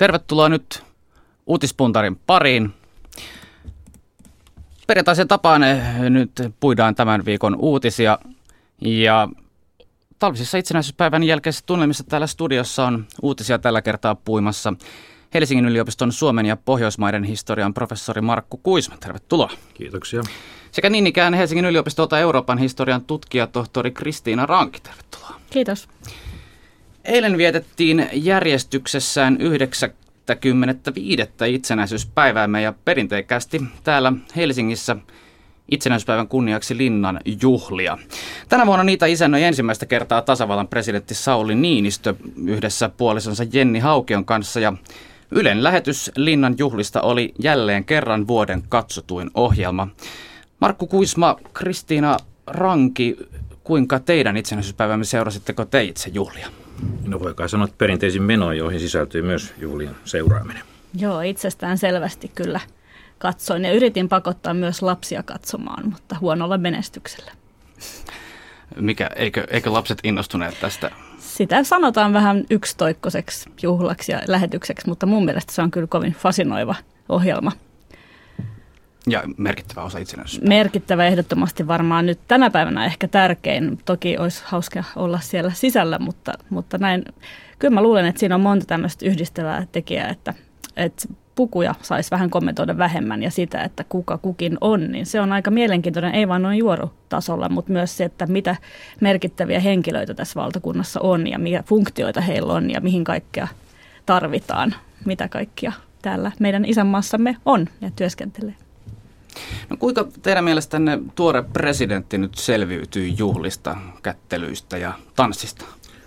Tervetuloa nyt uutispuntarin pariin. Perjantaisen tapaan eh, nyt puidaan tämän viikon uutisia ja talvisessa itsenäisyyspäivän jälkeisessä tunnelmissa täällä studiossa on uutisia tällä kertaa puimassa Helsingin yliopiston Suomen ja Pohjoismaiden historian professori Markku Kuisma. Tervetuloa. Kiitoksia. Sekä niin ikään Helsingin yliopistolta Euroopan historian tutkija tohtori Kristiina Ranki. Tervetuloa. Kiitos. Eilen vietettiin järjestyksessään 95. itsenäisyyspäiväämme ja perinteikästi täällä Helsingissä itsenäisyyspäivän kunniaksi linnan juhlia. Tänä vuonna niitä isännöi ensimmäistä kertaa tasavallan presidentti Sauli Niinistö yhdessä puolisonsa Jenni Haukion kanssa ja Ylen lähetys Linnan juhlista oli jälleen kerran vuoden katsotuin ohjelma. Markku Kuisma, Kristiina Ranki, kuinka teidän itsenäisyyspäivämme seurasitteko te itse juhlia? No voi kai sanoa, että perinteisin menoihin joihin sisältyy myös juhlien seuraaminen. Joo, itsestään selvästi kyllä katsoin ja yritin pakottaa myös lapsia katsomaan, mutta huonolla menestyksellä. Mikä, eikö, eikö lapset innostuneet tästä? Sitä sanotaan vähän yksitoikkoiseksi juhlaksi ja lähetykseksi, mutta mun mielestä se on kyllä kovin fasinoiva ohjelma. Ja merkittävä osa itsenäisyys. Merkittävä ehdottomasti varmaan nyt tänä päivänä ehkä tärkein. Toki olisi hauska olla siellä sisällä, mutta, mutta näin. Kyllä mä luulen, että siinä on monta tämmöistä yhdistävää tekijää, että, että pukuja saisi vähän kommentoida vähemmän ja sitä, että kuka kukin on, niin se on aika mielenkiintoinen, ei vain noin juorutasolla, mutta myös se, että mitä merkittäviä henkilöitä tässä valtakunnassa on ja mitä funktioita heillä on ja mihin kaikkea tarvitaan, mitä kaikkia täällä meidän isänmaassamme on ja työskentelee. No kuinka teidän mielestänne tuore presidentti nyt selviytyy juhlista, kättelyistä ja tanssista?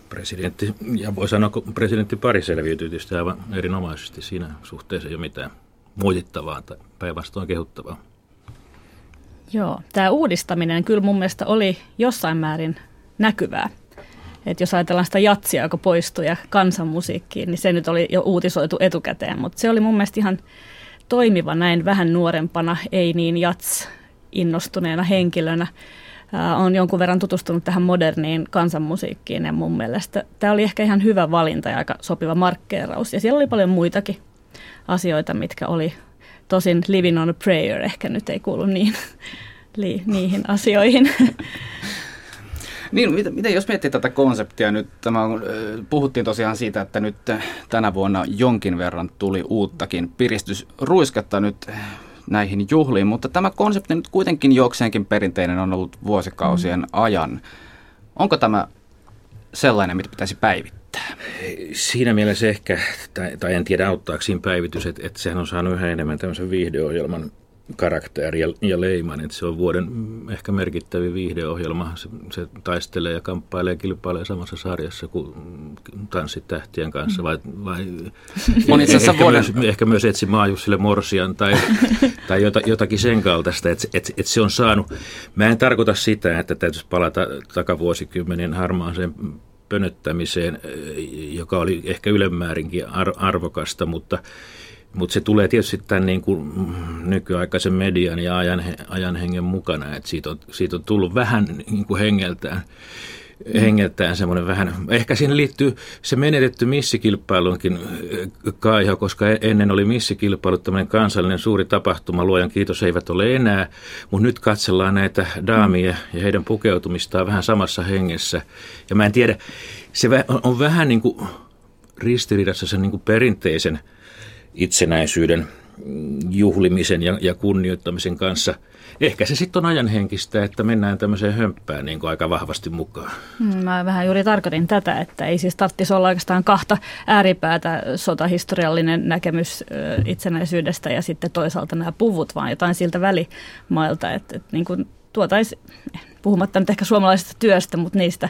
Presidentti, ja voi sanoa, että presidentti pari selviytyy tietysti aivan erinomaisesti siinä suhteessa ei ole mitään moitittavaa tai päinvastoin kehuttavaa. Joo, tämä uudistaminen kyllä mun mielestä oli jossain määrin näkyvää. Et jos ajatellaan sitä jatsia, joka poistui ja kansanmusiikkiin, niin se nyt oli jo uutisoitu etukäteen, mutta se oli mun mielestä ihan toimiva näin vähän nuorempana, ei niin jats innostuneena henkilönä. Olen jonkun verran tutustunut tähän moderniin kansanmusiikkiin ja mun mielestä tämä oli ehkä ihan hyvä valinta ja aika sopiva markkeeraus. Ja siellä oli paljon muitakin asioita, mitkä oli tosin living on a prayer ehkä nyt ei kuulu niin, li, niihin asioihin. Niin, miten, miten jos miettii tätä konseptia nyt, tämä, puhuttiin tosiaan siitä, että nyt tänä vuonna jonkin verran tuli uuttakin piristysruisketta nyt näihin juhliin, mutta tämä konsepti nyt kuitenkin jokseenkin perinteinen on ollut vuosikausien mm. ajan. Onko tämä sellainen, mitä pitäisi päivittää? Siinä mielessä ehkä, tai, tai en tiedä auttaako siinä päivitys, että, että sehän on saanut yhä enemmän tämmöisen viihdeohjelman karakteri ja, ja leiman, että se on vuoden ehkä merkittävin viihdeohjelma. Se, se taistelee ja kamppailee ja kilpailee samassa sarjassa kuin Tanssit tähtien kanssa. Vai, vai on itse ehkä, vuoden... myös, ehkä myös etsi Maajussille Morsian tai, tai jota, jotakin sen kaltaista, että et, et se on saanut. Mä en tarkoita sitä, että täytyisi palata takavuosikymmenien harmaaseen pönöttämiseen, joka oli ehkä ylemmäärinkin arvokasta, mutta mutta se tulee tietysti tämän niin kuin nykyaikaisen median ja ajan, ajan hengen mukana, että siitä on, siitä on tullut vähän niin kuin hengeltään, hengeltään semmoinen vähän, ehkä siinä liittyy se menetetty missikilpailunkin äh, kaiho, koska e-, ennen oli missikilpailu tämmöinen kansallinen suuri tapahtuma, luojan kiitos eivät ole enää, mutta nyt katsellaan näitä daamia ja heidän pukeutumistaan vähän samassa hengessä. Ja mä en tiedä, se on vähän niin kuin ristiriidassa sen niin kuin perinteisen – itsenäisyyden juhlimisen ja, ja kunnioittamisen kanssa. Ehkä se sitten on ajanhenkistä, että mennään tämmöiseen hömppään niin aika vahvasti mukaan. Hmm, mä vähän juuri tarkoitin tätä, että ei siis tarvitsisi olla oikeastaan kahta ääripäätä sotahistoriallinen näkemys itsenäisyydestä ja sitten toisaalta nämä puvut, vaan jotain siltä välimailta, että, että niin kuin tuotaisi, puhumatta nyt ehkä suomalaisesta työstä, mutta niistä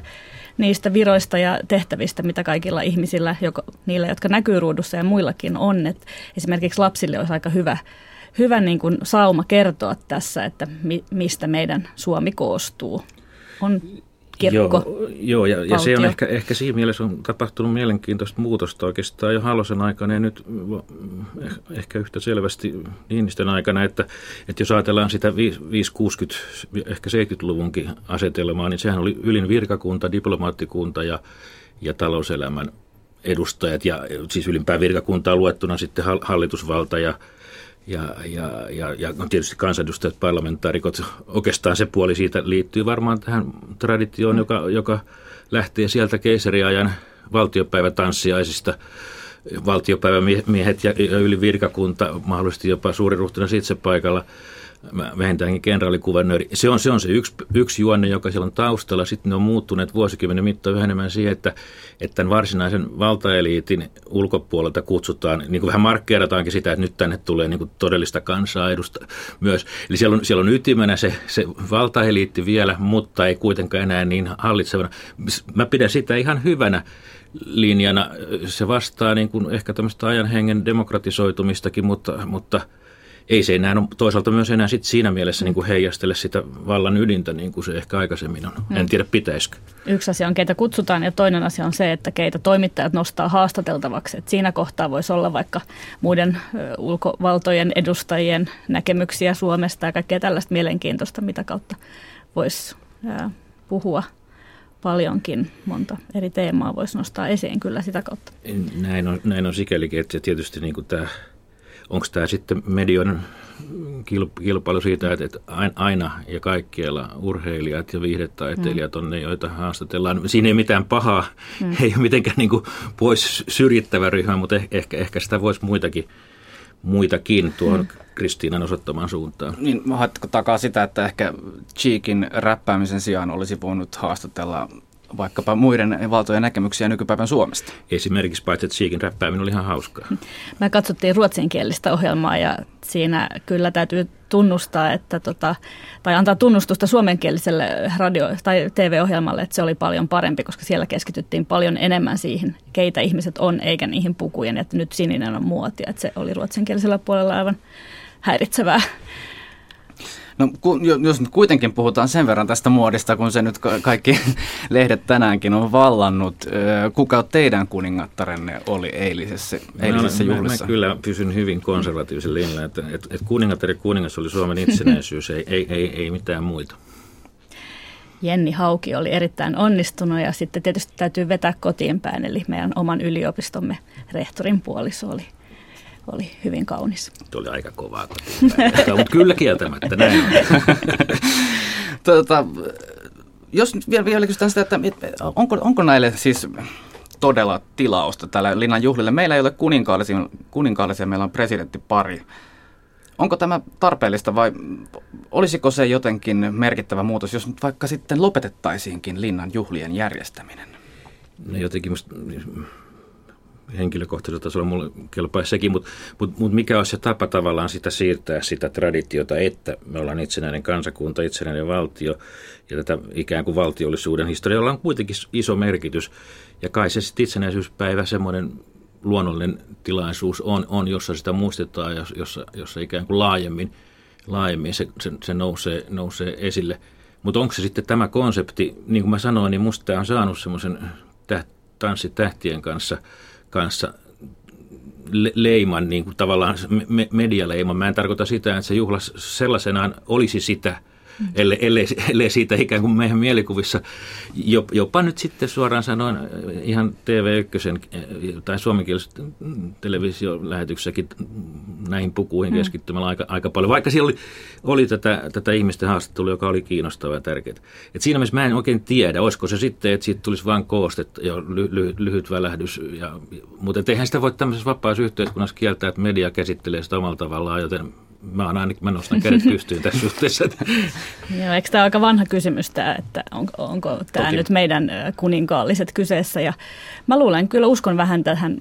niistä viroista ja tehtävistä, mitä kaikilla ihmisillä, joko, niillä, jotka näkyy ruudussa ja muillakin on. Et esimerkiksi lapsille olisi aika hyvä, hyvä niin kuin sauma kertoa tässä, että mi, mistä meidän Suomi koostuu. On kirkko. Joo, joo ja, ja se on ehkä, ehkä siinä mielessä on tapahtunut mielenkiintoista muutosta oikeastaan jo Halosen aikana ja nyt eh, ehkä yhtä selvästi Niinistön aikana, että, että jos ajatellaan sitä 560, ehkä 70-luvunkin asetelmaa, niin sehän oli ylin virkakunta, diplomaattikunta ja, ja talouselämän edustajat ja siis ylimpää virkakuntaa luettuna sitten hallitusvalta ja, ja, ja, ja, ja tietysti kansanedustajat, parlamentaarikot. Oikeastaan se puoli siitä liittyy varmaan tähän traditioon, joka, joka lähtee sieltä keisariajan valtiopäivätanssiaisista. Valtiopäivämiehet ja yli virkakunta, mahdollisesti jopa suuri ruhtinas itse paikalla, vähintäänkin kenraalikuvernööri. Se on se, on se yksi, yksi juonne, joka siellä on taustalla. Sitten ne on muuttuneet vuosikymmenen mittaan vähän enemmän siihen, että, että tämän varsinaisen valtaeliitin ulkopuolelta kutsutaan, niin kuin vähän markkeerataankin sitä, että nyt tänne tulee niin kuin todellista kansaa edusta myös. Eli siellä on, siellä on ytimenä se, se valtaeliitti vielä, mutta ei kuitenkaan enää niin hallitsevana. Mä pidän sitä ihan hyvänä linjana. Se vastaa niin kuin ehkä tämmöistä ajan hengen demokratisoitumistakin, mutta, mutta ei se enää toisaalta myös enää sit siinä mielessä niin kuin heijastele sitä vallan ydintä niin kuin se ehkä aikaisemmin on. En mm. tiedä pitäisikö. Yksi asia on, keitä kutsutaan ja toinen asia on se, että keitä toimittajat nostaa haastateltavaksi. Et siinä kohtaa voisi olla vaikka muiden ulkovaltojen edustajien näkemyksiä Suomesta ja kaikkea tällaista mielenkiintoista, mitä kautta voisi puhua paljonkin monta eri teemaa voisi nostaa esiin kyllä sitä kautta. Näin on, näin on sikälikin, että tietysti niin kuin tämä, onko tämä sitten median kilpailu siitä, että aina ja kaikkialla urheilijat ja viihdetaiteilijat on ne, joita haastatellaan. Siinä ei mitään pahaa, mm. ei ole mitenkään niin kuin pois syrjittävä ryhmä, mutta ehkä, ehkä sitä voisi muitakin muitakin tuohon mm. Kristiinan osoittamaan suuntaan. Niin, haetko takaa sitä, että ehkä Cheekin räppäämisen sijaan olisi voinut haastatella vaikkapa muiden valtojen näkemyksiä nykypäivän Suomesta. Esimerkiksi paitsi, että Siikin räppääminen oli ihan hauskaa. Mä katsottiin ruotsinkielistä ohjelmaa ja siinä kyllä täytyy tunnustaa, että tota, tai antaa tunnustusta suomenkieliselle radio- tai TV-ohjelmalle, että se oli paljon parempi, koska siellä keskityttiin paljon enemmän siihen, keitä ihmiset on, eikä niihin pukujen, että nyt sininen on muotia. Että se oli ruotsinkielisellä puolella aivan häiritsevää. No jos nyt kuitenkin puhutaan sen verran tästä muodista, kun se nyt kaikki lehdet tänäänkin on vallannut. Kuka teidän kuningattarenne oli eilisessä, eilisessä no, juhlissa? Mä, mä kyllä pysyn hyvin konservatiivisen linjalla, että, että, että kuningatar ja kuningas oli Suomen itsenäisyys, ei, ei, ei, ei mitään muita. Jenni Hauki oli erittäin onnistunut ja sitten tietysti täytyy vetää kotiin päin, eli meidän oman yliopistomme rehtorin puoliso oli oli hyvin kaunis. Tuo oli aika kovaa mutta kyllä kieltämättä näin on. tota, jos nyt vielä, vielä kysytään sitä, että onko, onko näille siis todella tilausta tällä linnan juhlille? Meillä ei ole kuninkaallisia, kuninkaallisia meillä on presidenttipari. Onko tämä tarpeellista vai olisiko se jotenkin merkittävä muutos, jos nyt vaikka sitten lopetettaisiinkin linnan juhlien järjestäminen? No jotenkin musta, henkilökohtaisella tasolla mulle kelpaisi sekin, mutta mut, mut mikä on se tapa tavallaan sitä siirtää sitä traditiota, että me ollaan itsenäinen kansakunta, itsenäinen valtio ja tätä ikään kuin valtiollisuuden historialla on kuitenkin iso merkitys. Ja kai se sitten itsenäisyyspäivä semmoinen luonnollinen tilaisuus on, on jossa sitä muistetaan jossa, jossa ikään kuin laajemmin, laajemmin se, se, se nousee, nousee esille. Mutta onko se sitten tämä konsepti, niin kuin mä sanoin, niin musta tämä on saanut semmoisen täht, tanssitähtien kanssa – kanssa leiman, niin kuin tavallaan me, medialeiman. Mä en tarkoita sitä, että se juhla sellaisenaan olisi sitä. Ellei, ellei, ellei siitä ikään kuin meidän mielikuvissa, jopa nyt sitten suoraan sanoen ihan TV1 tai suomenkielisestä televisiolähetyksessäkin näihin pukuihin mm. keskittymällä aika, aika paljon, vaikka siellä oli, oli tätä, tätä ihmisten haastattelua, joka oli kiinnostavaa ja tärkeää. Et siinä mielessä mä en oikein tiedä, olisiko se sitten, että siitä tulisi vain kooste ja ly, ly, lyhyt välähdys, ja, mutta eihän sitä voi tämmöisessä vapaassa yhteiskunnassa kieltää, että media käsittelee sitä omalla tavallaan, joten mä, oon ainakin, mä nostan kädet pystyyn tässä suhteessa. Joo, eikö tämä aika vanha kysymys tämä, että on, onko tämä Toki. nyt meidän kuninkaalliset kyseessä. Ja mä luulen, kyllä uskon vähän tähän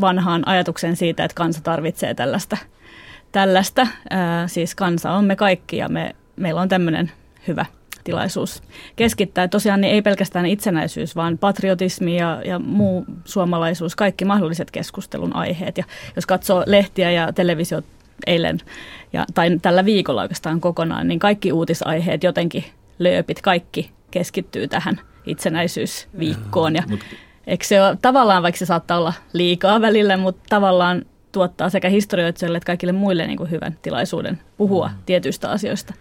vanhaan ajatukseen siitä, että kansa tarvitsee tällaista. tällaista. Ää, siis kansa on me kaikki ja me, meillä on tämmöinen hyvä tilaisuus keskittää. Tosiaan niin ei pelkästään itsenäisyys, vaan patriotismi ja, ja muu suomalaisuus, kaikki mahdolliset keskustelun aiheet. Ja jos katsoo lehtiä ja televisiota, eilen ja, tai tällä viikolla oikeastaan kokonaan, niin kaikki uutisaiheet jotenkin lööpit, kaikki keskittyy tähän itsenäisyysviikkoon. Ja, eikö se ole, tavallaan, vaikka se saattaa olla liikaa välillä, mutta tavallaan tuottaa sekä historioitsijoille että kaikille muille niin kuin hyvän tilaisuuden puhua mm. tietyistä asioista.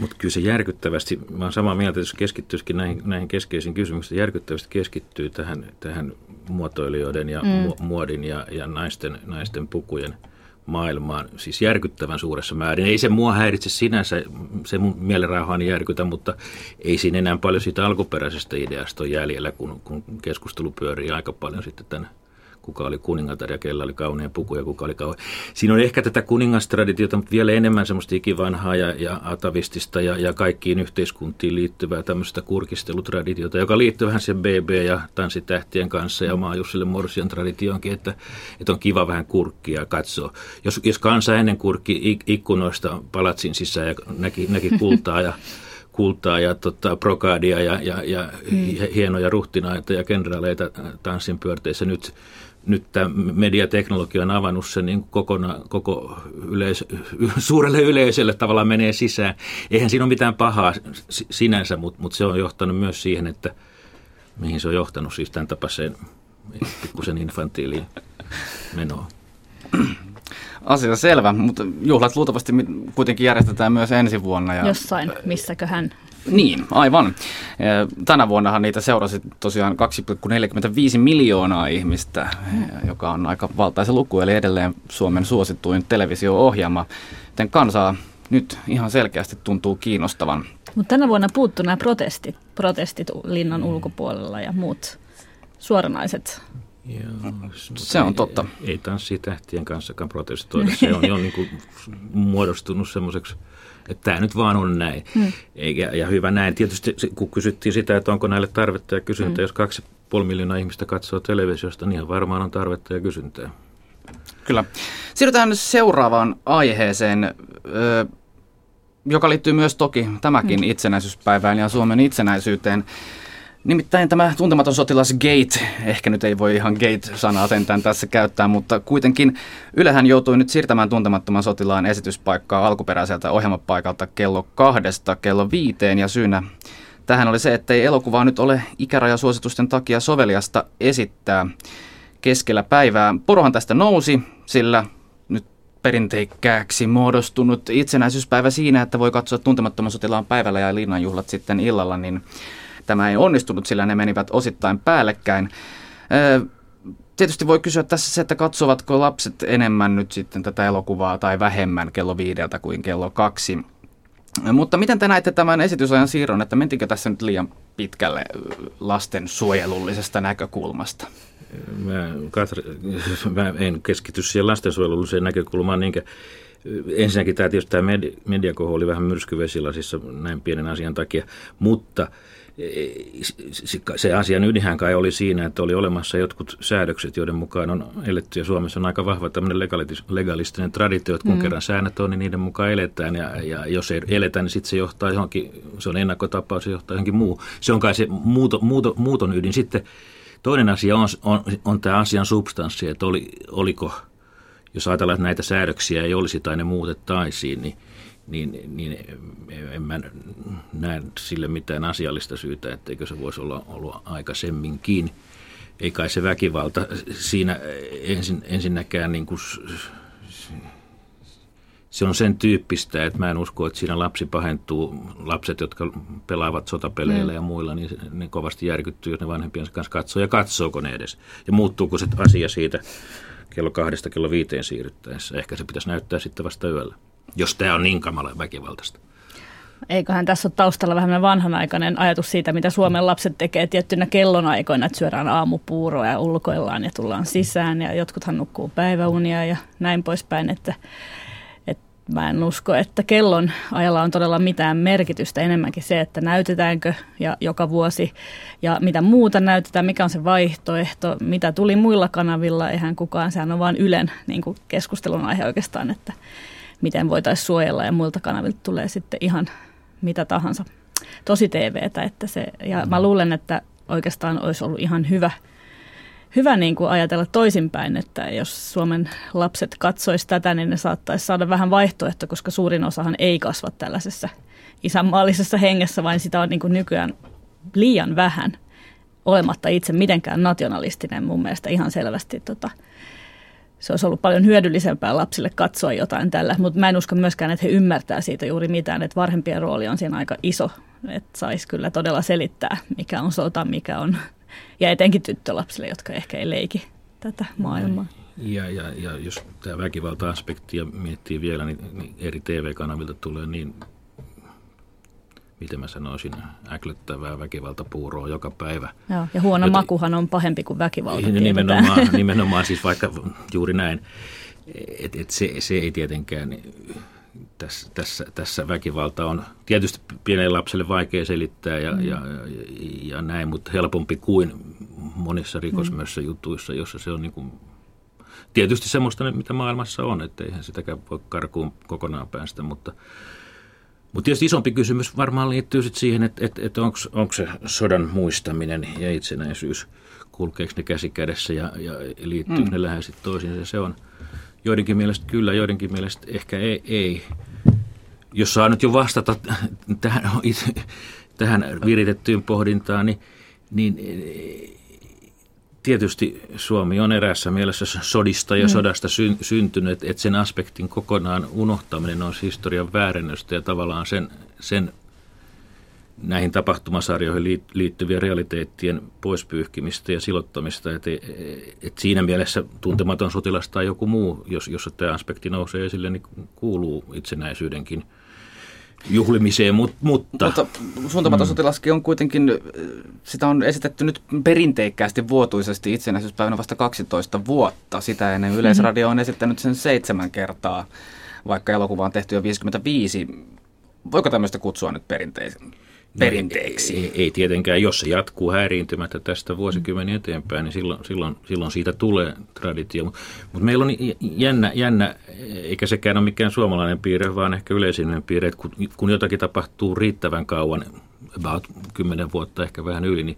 Mutta kyllä se järkyttävästi, mä olen samaa mieltä, jos keskittyisikin näihin, näihin keskeisiin kysymyksiin, järkyttävästi keskittyy tähän, tähän muotoilijoiden ja mm. muodin ja, ja naisten, naisten pukujen maailmaan, siis järkyttävän suuressa määrin. Ei se mua häiritse sinänsä, se mun mielenrauhaani järkytä, mutta ei siinä enää paljon siitä alkuperäisestä ideasta ole jäljellä, kun, kun keskustelu pyörii aika paljon sitten tämän kuka oli kuningatar ja kellä oli kauneja pukuja, kuka oli kauhean. Siinä on ehkä tätä kuningastraditiota, mutta vielä enemmän semmoista ikivanhaa ja, ja atavistista ja, ja kaikkiin yhteiskuntiin liittyvää tämmöistä kurkistelutraditiota, joka liittyy vähän sen BB ja tanssitähtien kanssa ja omaa Jussille Morsian traditioonkin, että, että on kiva vähän kurkkia katsoa. Jos, jos kansa ennen kurkki ikkunoista palatsin sisään ja näki, näki kultaa ja kultaa ja tota, prokaadia ja, ja, ja mm. hienoja ruhtinaita ja kenraaleita tanssin pyörteissä. Nyt nyt tämä mediateknologia on avannut sen niin kokona, koko yleis, suurelle yleisölle tavallaan menee sisään. Eihän siinä ole mitään pahaa sinänsä, mutta, mutta se on johtanut myös siihen, että mihin se on johtanut, siis tämän tapaiseen pikkusen infantiiliin menoon. Asia selvä, mutta juhlat luultavasti kuitenkin järjestetään myös ensi vuonna. Ja... Jossain, missäköhän niin, aivan. Tänä vuonnahan niitä seurasi tosiaan 2,45 miljoonaa ihmistä, joka on aika valtaisa luku, eli edelleen Suomen suosittuin televisio-ohjelma. Joten kansaa nyt ihan selkeästi tuntuu kiinnostavan. Mutta tänä vuonna puuttu nämä protestit, protestit linnan ulkopuolella ja muut suoranaiset Joo, se on totta. Ei, ei tanssitähtien kanssakaan protestoida. Se on jo niin kuin muodostunut semmoiseksi että tämä nyt vaan on näin. Hmm. Eikä, ja hyvä näin. Tietysti kun kysyttiin sitä, että onko näille tarvetta ja kysyntää, hmm. jos kaksi puoli miljoonaa ihmistä katsoo televisiosta, niin varmaan on tarvetta ja kysyntää. Kyllä. Siirrytään seuraavaan aiheeseen, joka liittyy myös toki tämäkin hmm. itsenäisyyspäivään ja Suomen itsenäisyyteen. Nimittäin tämä tuntematon sotilas Gate, ehkä nyt ei voi ihan Gate-sanaa sentään tässä käyttää, mutta kuitenkin Ylehän joutui nyt siirtämään tuntemattoman sotilaan esityspaikkaa alkuperäiseltä ohjelmapaikalta kello kahdesta kello viiteen ja syynä tähän oli se, että ei elokuvaa nyt ole ikärajasuositusten takia soveliasta esittää keskellä päivää. Porohan tästä nousi, sillä nyt perinteikkääksi muodostunut itsenäisyyspäivä siinä, että voi katsoa tuntemattoman sotilaan päivällä ja linnanjuhlat sitten illalla, niin tämä ei onnistunut, sillä ne menivät osittain päällekkäin. Tietysti voi kysyä tässä se, että katsovatko lapset enemmän nyt sitten tätä elokuvaa tai vähemmän kello viideltä kuin kello kaksi. Mutta miten te näette tämän esitysajan siirron, että mentikö tässä nyt liian pitkälle lasten suojelullisesta näkökulmasta? Mä, Katri, mä en keskity siihen lastensuojelulliseen näkökulmaan niinkään. Ensinnäkin tämä tietysti tämä mediakoho oli vähän myrskyvesilasissa näin pienen asian takia, mutta – se asian ydinhän kai oli siinä, että oli olemassa jotkut säädökset, joiden mukaan on eletty. Ja Suomessa on aika vahva tämmöinen legalistinen traditio, että kun mm. kerran säännöt on, niin niiden mukaan eletään. Ja, ja jos ei eletä, niin sitten se johtaa johonkin, se on ennakkotapaus, se johtaa johonkin muu. Se on kai se muuto, muuto, muuton ydin. Sitten toinen asia on, on, on tämä asian substanssi, että oli, oliko, jos ajatellaan, että näitä säädöksiä ei olisi tai ne muutettaisiin, niin – niin, niin en mä näe sille mitään asiallista syytä, etteikö se voisi olla ollut aikaisemminkin. Ei kai se väkivalta siinä ensin, ensinnäkään niin kuin, se on sen tyyppistä, että mä en usko, että siinä lapsi pahentuu. Lapset, jotka pelaavat sotapeleillä mm. ja muilla, niin ne kovasti järkyttyy, jos ne vanhempiensa kanssa katsoo. Ja katsooko ne edes? Ja muuttuuko se asia siitä kello kahdesta kello viiteen siirryttäessä? Ehkä se pitäisi näyttää sitten vasta yöllä jos tämä on niin kamala väkivaltaista. Eiköhän tässä ole taustalla vähän vanhanaikainen ajatus siitä, mitä Suomen lapset tekee tiettynä kellonaikoina, että syödään aamupuuroa ja ulkoillaan ja tullaan sisään ja jotkuthan nukkuu päiväunia ja näin poispäin, että, että mä en usko, että kellon ajalla on todella mitään merkitystä, enemmänkin se, että näytetäänkö ja joka vuosi ja mitä muuta näytetään, mikä on se vaihtoehto, mitä tuli muilla kanavilla, eihän kukaan, sehän on vain Ylen niin keskustelun aihe oikeastaan, että miten voitaisiin suojella ja muilta kanavilta tulee sitten ihan mitä tahansa tosi TVtä. Että se, ja mä luulen, että oikeastaan olisi ollut ihan hyvä, hyvä niin kuin ajatella toisinpäin, että jos Suomen lapset katsoisi tätä, niin ne saattaisi saada vähän vaihtoehto, koska suurin osahan ei kasva tällaisessa isänmaallisessa hengessä, vaan sitä on niin kuin nykyään liian vähän olematta itse mitenkään nationalistinen mun mielestä ihan selvästi tota, se olisi ollut paljon hyödyllisempää lapsille katsoa jotain tällä, mutta mä en usko myöskään, että he ymmärtää siitä juuri mitään, että vanhempien rooli on siinä aika iso, että saisi kyllä todella selittää, mikä on sota, mikä on, ja etenkin tyttölapsille, jotka ehkä ei leiki tätä maailmaa. Ja, ja, ja jos tämä väkivalta-aspektia miettii vielä, niin, niin eri TV-kanavilta tulee niin miten mä sanoisin, äklyttävää väkivaltapuuroa joka päivä. Joo, ja huono Jota, makuhan on pahempi kuin väkivalta. Nimenomaan, nimenomaan siis vaikka juuri näin, että et se, se ei tietenkään tässä, tässä, tässä väkivalta on tietysti pienelle lapselle vaikea selittää ja, mm. ja, ja, näin, mutta helpompi kuin monissa rikosmössä mm. jutuissa, jossa se on niin kuin, tietysti semmoista, mitä maailmassa on, että eihän sitäkään voi karkuun kokonaan päästä, mutta mutta tietysti isompi kysymys varmaan liittyy sit siihen, että et, et onko se sodan muistaminen ja itsenäisyys, kulkeeko ne käsi kädessä ja, ja liittyy mm. ne läheisesti toisiinsa. Se on joidenkin mielestä kyllä, joidenkin mielestä ehkä ei. ei. Jos saa nyt jo vastata tähän, tähän viritettyyn pohdintaan, niin, niin tietysti Suomi on eräässä mielessä sodista ja mm. sodasta sy- syntynyt, että sen aspektin kokonaan unohtaminen on historian väärennöstä ja tavallaan sen, sen näihin tapahtumasarjoihin liittyvien realiteettien poispyyhkimistä ja silottamista. Että et siinä mielessä tuntematon sotilas tai joku muu, jos, jos tämä aspekti nousee esille, niin kuuluu itsenäisyydenkin – juhlimiseen, mutta... Mutta suuntamaton mm. sotilaskin on kuitenkin, sitä on esitetty nyt perinteikkäästi vuotuisesti itsenäisyyspäivänä vasta 12 vuotta. Sitä ennen Yleisradio on esittänyt sen seitsemän kertaa, vaikka elokuva on tehty jo 55. Voiko tämmöistä kutsua nyt perinteisesti? Perinteeksi. No, ei, ei tietenkään, jos se jatkuu häiriintymättä tästä vuosikymmenen eteenpäin, niin silloin, silloin, silloin siitä tulee traditio. Mutta mut meillä on jännä, jännä, eikä sekään ole mikään suomalainen piirre, vaan ehkä yleisinen piirre, että kun, kun jotakin tapahtuu riittävän kauan, about 10 vuotta ehkä vähän yli, niin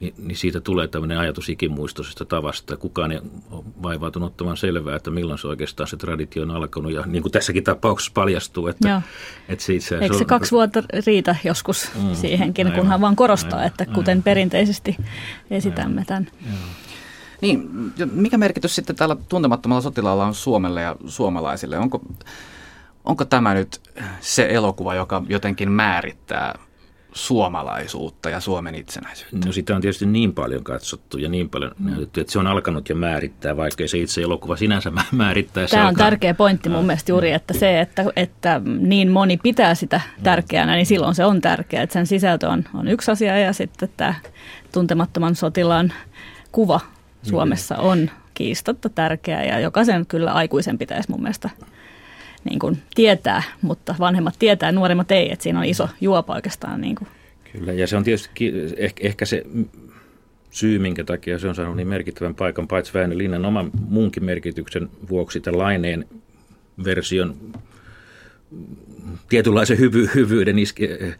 niin, niin siitä tulee tämmöinen ajatus ikimuistoisesta tavasta. Kukaan ei ole vaivautunut ottamaan selvää, että milloin se oikeastaan se traditio on alkanut. Ja niin kuin tässäkin tapauksessa paljastuu, että, Joo. että se itse Eikö se on... kaksi vuotta riitä joskus mm, siihenkin, aivan, kunhan vaan korostaa, aivan, että kuten aivan. perinteisesti esitämme tämän. Joo. Niin, mikä merkitys sitten tällä tuntemattomalla sotilaalla on Suomelle ja suomalaisille? Onko, onko tämä nyt se elokuva, joka jotenkin määrittää suomalaisuutta ja Suomen itsenäisyyttä? No sitä on tietysti niin paljon katsottu ja niin paljon mm. näytetty, että se on alkanut jo määrittää, vaikka se itse elokuva sinänsä määrittää. Tämä on alkaa... tärkeä pointti mun mielestä juuri, että se, että, että niin moni pitää sitä tärkeänä, niin silloin se on tärkeää. Että sen sisältö on, on yksi asia ja sitten tämä tuntemattoman sotilaan kuva Suomessa on kiistatta tärkeä ja jokaisen kyllä aikuisen pitäisi mun mielestä niin kuin tietää, mutta vanhemmat tietää, nuoremmat ei, että siinä on iso juopa oikeastaan. Niin kuin. Kyllä, ja se on tietysti ehkä, ehkä se syy, minkä takia se on saanut niin merkittävän paikan, paitsi Väinö Linnan oman muunkin merkityksen vuoksi, tämän laineen version tietynlaisen hyvy, hyvyyden iske,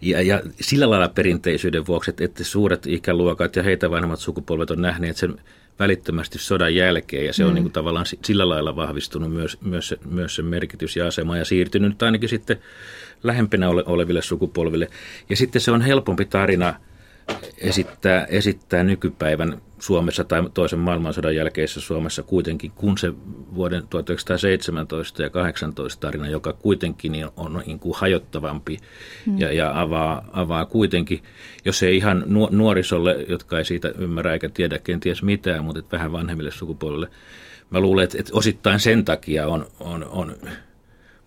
ja, ja sillä lailla perinteisyyden vuoksi, että, että suuret ikäluokat ja heitä vanhemmat sukupolvet on nähneet sen välittömästi sodan jälkeen ja se mm. on niin kuin tavallaan sillä lailla vahvistunut myös, myös, myös sen merkitys ja asema ja siirtynyt ainakin sitten lähempänä ole, oleville sukupolville. Ja sitten se on helpompi tarina – esittää, esittää nykypäivän Suomessa tai toisen maailmansodan jälkeisessä Suomessa kuitenkin, kun se vuoden 1917 ja 18 tarina, joka kuitenkin on niin kuin hajottavampi hmm. ja, ja avaa, avaa kuitenkin, jos ei ihan nuorisolle, jotka ei siitä ymmärrä eikä tiedä kenties mitään, mutta vähän vanhemmille sukupolville, mä luulen, että, että osittain sen takia on, on, on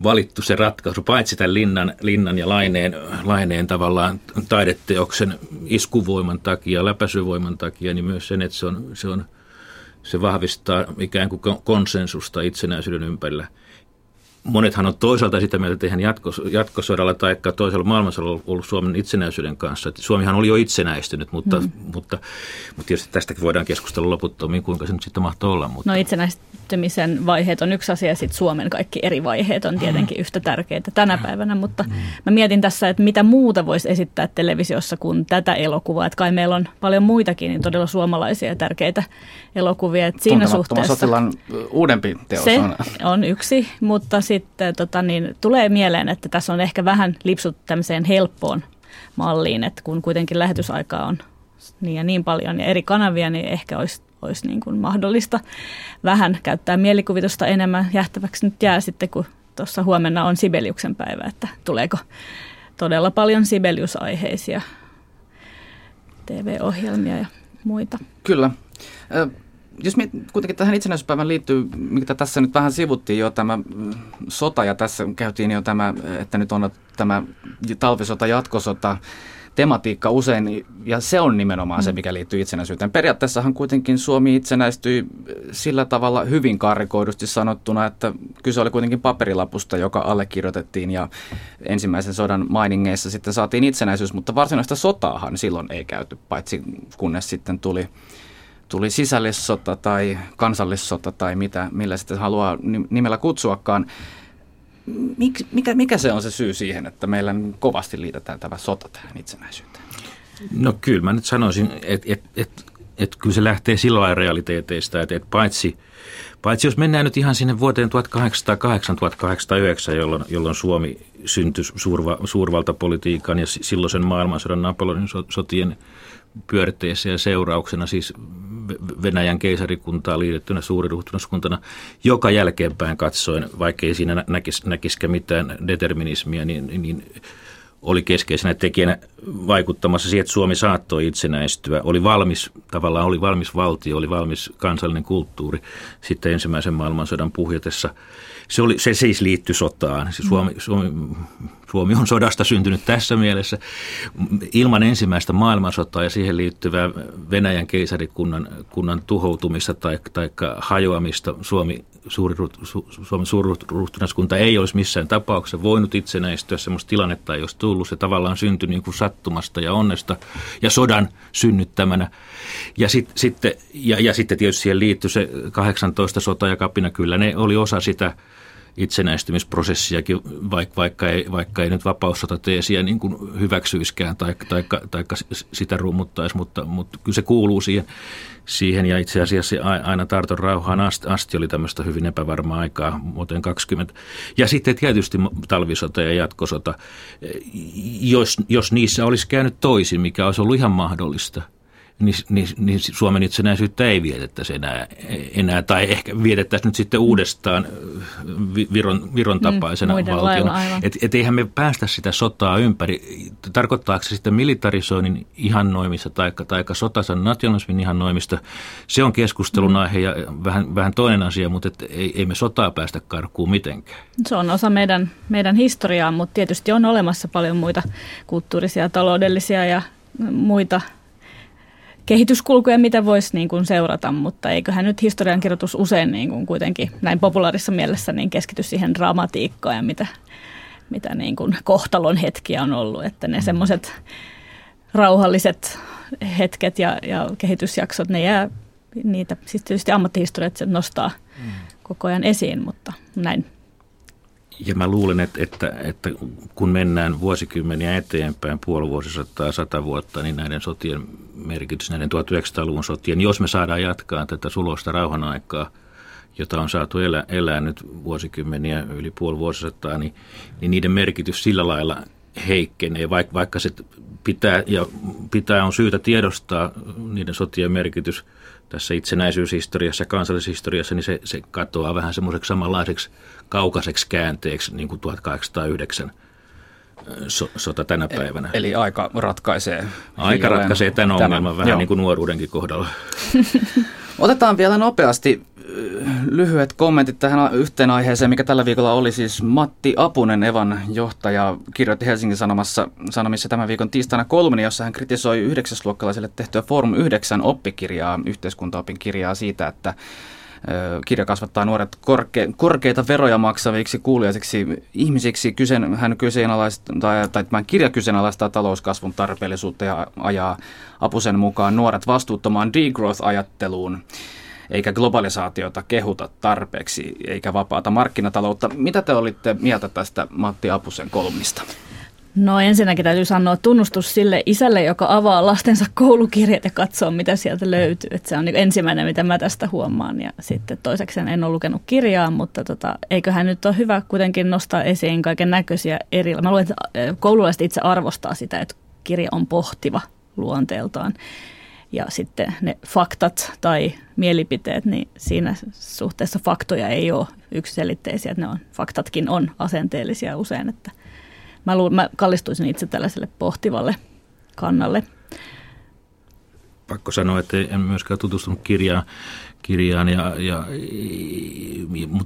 valittu se ratkaisu, paitsi tämän linnan, linnan ja laineen, laineen tavallaan taideteoksen iskuvoiman takia, läpäisyvoiman takia, niin myös sen, että se, on, se, on, se vahvistaa ikään kuin konsensusta itsenäisyyden ympärillä – monethan on toisaalta sitä mieltä, että eihän jatkos, jatkosodalla tai toisella maailmansodalla ollut Suomen itsenäisyyden kanssa. Että Suomihan oli jo itsenäistynyt, mutta, mm. mutta, mutta tietysti tästäkin voidaan keskustella loputtomiin, kuinka se nyt sitten mahtoi olla. Mutta. No itsenäistymisen vaiheet on yksi asia, ja sitten Suomen kaikki eri vaiheet on tietenkin yhtä tärkeitä tänä päivänä, mutta mm. mä mietin tässä, että mitä muuta voisi esittää televisiossa kuin tätä elokuvaa. Että kai meillä on paljon muitakin niin todella suomalaisia tärkeitä elokuvia. Että siinä suhteessa sotilan uudempi teos se on. on yksi, mutta sitten tota, niin, tulee mieleen, että tässä on ehkä vähän lipsut tämmöiseen helppoon malliin, että kun kuitenkin lähetysaikaa on niin ja niin paljon ja eri kanavia, niin ehkä olisi olisi niin kuin mahdollista vähän käyttää mielikuvitusta enemmän. Jähtäväksi nyt jää sitten, kun tuossa huomenna on Sibeliuksen päivä, että tuleeko todella paljon Sibeliusaiheisia TV-ohjelmia ja muita. Kyllä. Jos me kuitenkin tähän itsenäisyyspäivän liittyy, mitä tässä nyt vähän sivuttiin jo tämä mm, sota ja tässä käytiin jo tämä, että nyt on tämä talvisota, jatkosota, tematiikka usein, ja se on nimenomaan se, mm. mikä liittyy itsenäisyyteen. Periaatteessahan kuitenkin Suomi itsenäistyi sillä tavalla hyvin karikoidusti sanottuna, että kyse oli kuitenkin paperilapusta, joka allekirjoitettiin, ja ensimmäisen sodan mainingeissa sitten saatiin itsenäisyys, mutta varsinaista sotaahan silloin ei käyty, paitsi kunnes sitten tuli tuli sisällissota tai kansallissota tai mitä, millä sitten haluaa nimellä kutsuakaan. Mik, mikä, mikä se on se syy siihen, että meillä kovasti liitetään tämä sota tähän itsenäisyyteen? No kyllä mä nyt sanoisin, että et, et, et kyllä se lähtee sillä lailla realiteeteista, että et paitsi, paitsi jos mennään nyt ihan sinne vuoteen 1808-1809, jolloin, jolloin Suomi syntyi suurva, suurvaltapolitiikan ja silloisen maailmansodan Napoleonin sotien pyörittäessä ja seurauksena siis Venäjän keisarikuntaa liitettynä suuriruhtinaskuntana, joka jälkeenpäin katsoen, vaikka ei siinä näkis, näkisikään mitään determinismia, niin, niin oli keskeisenä tekijänä vaikuttamassa siihen, että Suomi saattoi itsenäistyä. Oli valmis, tavallaan oli valmis valtio, oli valmis kansallinen kulttuuri sitten ensimmäisen maailmansodan puhjetessa. Se, oli, se siis liittyi sotaan. Suomi, Suomi Suomi on sodasta syntynyt tässä mielessä. Ilman ensimmäistä maailmansotaa ja siihen liittyvää Venäjän keisarikunnan kunnan tuhoutumista tai, tai hajoamista Suomi, suuri, su, Suomen suurruhtinaskunta ei olisi missään tapauksessa voinut itsenäistyä. Sellaista tilannetta ei olisi tullut. Se tavallaan syntyi niin kuin sattumasta ja onnesta ja sodan synnyttämänä. Ja, sit, sitten, ja, ja sitten tietysti siihen liittyi se 18 sota ja kapina. Kyllä ne oli osa sitä – itsenäistymisprosessiakin, vaikka, vaikka, ei, vaikka ei nyt vapaussotateesiä niin kuin hyväksyiskään tai, tai, tai sitä rummuttaisi, mutta, mutta kyllä se kuuluu siihen, siihen ja itse asiassa aina Tarton rauhaan asti, asti oli tämmöistä hyvin epävarmaa aikaa vuoteen 20. Ja sitten tietysti talvisota ja jatkosota, jos, jos niissä olisi käynyt toisin, mikä olisi ollut ihan mahdollista – niin, niin, niin Suomen itsenäisyyttä ei vietettäisi enää, enää tai ehkä vietettäisiin nyt sitten uudestaan Viron, Viron mm, tapaisena mm, valtiona. Että et eihän me päästä sitä sotaa ympäri. Tarkoittaako se sitten militarisoinnin ihannoimista tai, tai sotasan nationalismin ihannoimista? Se on keskustelun mm. aihe ja vähän, vähän toinen asia, mutta et ei, ei me sotaa päästä karkuun mitenkään. Se on osa meidän, meidän historiaa, mutta tietysti on olemassa paljon muita kulttuurisia, taloudellisia ja muita kehityskulkuja, mitä voisi niin kuin seurata, mutta eiköhän nyt historiankirjoitus usein niin kuin kuitenkin näin populaarissa mielessä niin keskity siihen dramatiikkaan ja mitä, mitä niin kuin kohtalon hetkiä on ollut, että ne semmoiset rauhalliset hetket ja, ja kehitysjaksot, ne jää niitä, siis tietysti ammattihistoriat nostaa mm. koko ajan esiin, mutta näin ja mä luulen, että, että, että kun mennään vuosikymmeniä eteenpäin, puoli vuosisataa, sata vuotta, niin näiden sotien merkitys, näiden 1900-luvun sotien, jos me saadaan jatkaa tätä sulosta rauhan aikaa, jota on saatu elää, elää nyt vuosikymmeniä yli puoli vuosisataa, niin, niin niiden merkitys sillä lailla heikkenee, vaikka, vaikka se pitää, ja pitää on syytä tiedostaa niiden sotien merkitys tässä itsenäisyyshistoriassa ja kansallishistoriassa, niin se, se katoaa vähän semmoiseksi samanlaiseksi kaukaiseksi käänteeksi niin kuin 1809 so, sota tänä päivänä. Eli aika ratkaisee. Aika ratkaisee tämän, tämän ongelman vähän Joo. niin kuin nuoruudenkin kohdalla. Otetaan vielä nopeasti lyhyet kommentit tähän yhteen aiheeseen, mikä tällä viikolla oli siis Matti Apunen, Evan johtaja, kirjoitti Helsingin Sanomassa, Sanomissa tämän viikon tiistaina kolmen, jossa hän kritisoi yhdeksäsluokkalaisille tehtyä Forum 9 oppikirjaa, yhteiskuntaopin kirjaa siitä, että kirja kasvattaa nuoret korke, korkeita veroja maksaviksi kuuliaisiksi ihmisiksi. Kyseen, hän tai, tai tämän kirja kyseenalaistaa talouskasvun tarpeellisuutta ja ajaa Apusen mukaan nuoret vastuuttomaan degrowth-ajatteluun eikä globalisaatiota kehuta tarpeeksi, eikä vapaata markkinataloutta. Mitä te olitte mieltä tästä Matti Apusen kolmista? No ensinnäkin täytyy sanoa tunnustus sille isälle, joka avaa lastensa koulukirjat ja katsoo, mitä sieltä löytyy. Että se on niin ensimmäinen, mitä mä tästä huomaan. Ja sitten toiseksi en ole lukenut kirjaa, mutta tota, eiköhän nyt ole hyvä kuitenkin nostaa esiin kaiken näköisiä eri... Mä luulen, että koululaiset itse arvostaa sitä, että kirja on pohtiva luonteeltaan. Ja sitten ne faktat tai mielipiteet, niin siinä suhteessa faktoja ei ole yksiselitteisiä, että ne on, faktatkin on asenteellisia usein, että mä, luulen, mä kallistuisin itse tällaiselle pohtivalle kannalle. Pakko sanoa, että en myöskään tutustunut kirjaan, kirjaan ja, ja,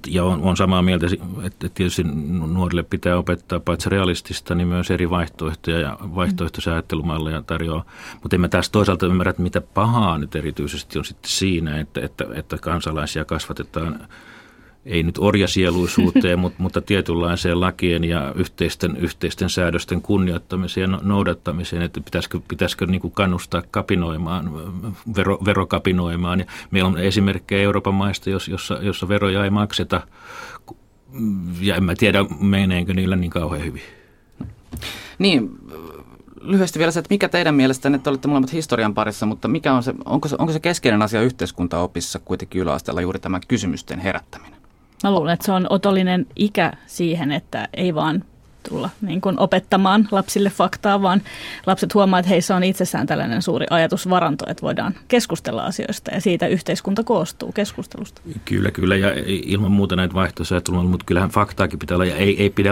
ja on, on samaa mieltä, että tietysti nuorille pitää opettaa paitsi realistista, niin myös eri vaihtoehtoja ja vaihtoehtoisia ajattelumalleja tarjoaa. Mutta emme taas toisaalta ymmärrä, että mitä pahaa nyt erityisesti on sitten siinä, että, että, että kansalaisia kasvatetaan ei nyt orjasieluisuuteen, mutta, mutta tietynlaiseen lakien ja yhteisten, yhteisten säädösten kunnioittamiseen ja noudattamiseen, että pitäisikö, pitäisikö niin kuin kannustaa kapinoimaan, vero, verokapinoimaan. Ja meillä on esimerkkejä Euroopan maista, jossa, jossa veroja ei makseta, ja en mä tiedä, meneekö niillä niin kauhean hyvin. Niin, lyhyesti vielä se, että mikä teidän mielestänne, että olette molemmat historian parissa, mutta mikä on se, onko, se, onko se keskeinen asia yhteiskuntaopissa kuitenkin yläasteella juuri tämä kysymysten herättäminen? Mä luulen, että se on otollinen ikä siihen, että ei vaan tulla niin kuin opettamaan lapsille faktaa, vaan lapset huomaa, että heissä on itsessään tällainen suuri ajatusvaranto, että voidaan keskustella asioista ja siitä yhteiskunta koostuu keskustelusta. Kyllä, kyllä ja ilman muuta näitä vaihtoehtoja mutta kyllähän faktaakin pitää olla ja ei, ei pidä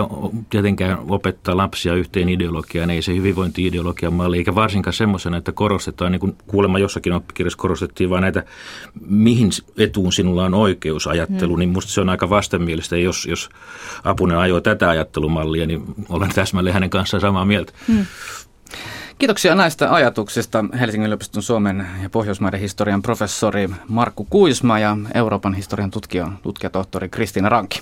tietenkään opettaa lapsia yhteen ideologiaan, ei se hyvinvointi-ideologian malli, eikä varsinkaan semmoisena, että korostetaan, niin kuin kuulemma jossakin oppikirjassa korostettiin, vaan näitä, mihin etuun sinulla on oikeus ajattelu, hmm. niin musta se on aika vastenmielistä, jos, jos Apunen ajoi tätä ajattelumallia, niin olen täsmälleen hänen kanssaan samaa mieltä. Hmm. Kiitoksia näistä ajatuksista Helsingin yliopiston Suomen ja Pohjoismaiden historian professori Markku Kuisma ja Euroopan historian tutkija, tutkijatohtori Kristiina Ranki.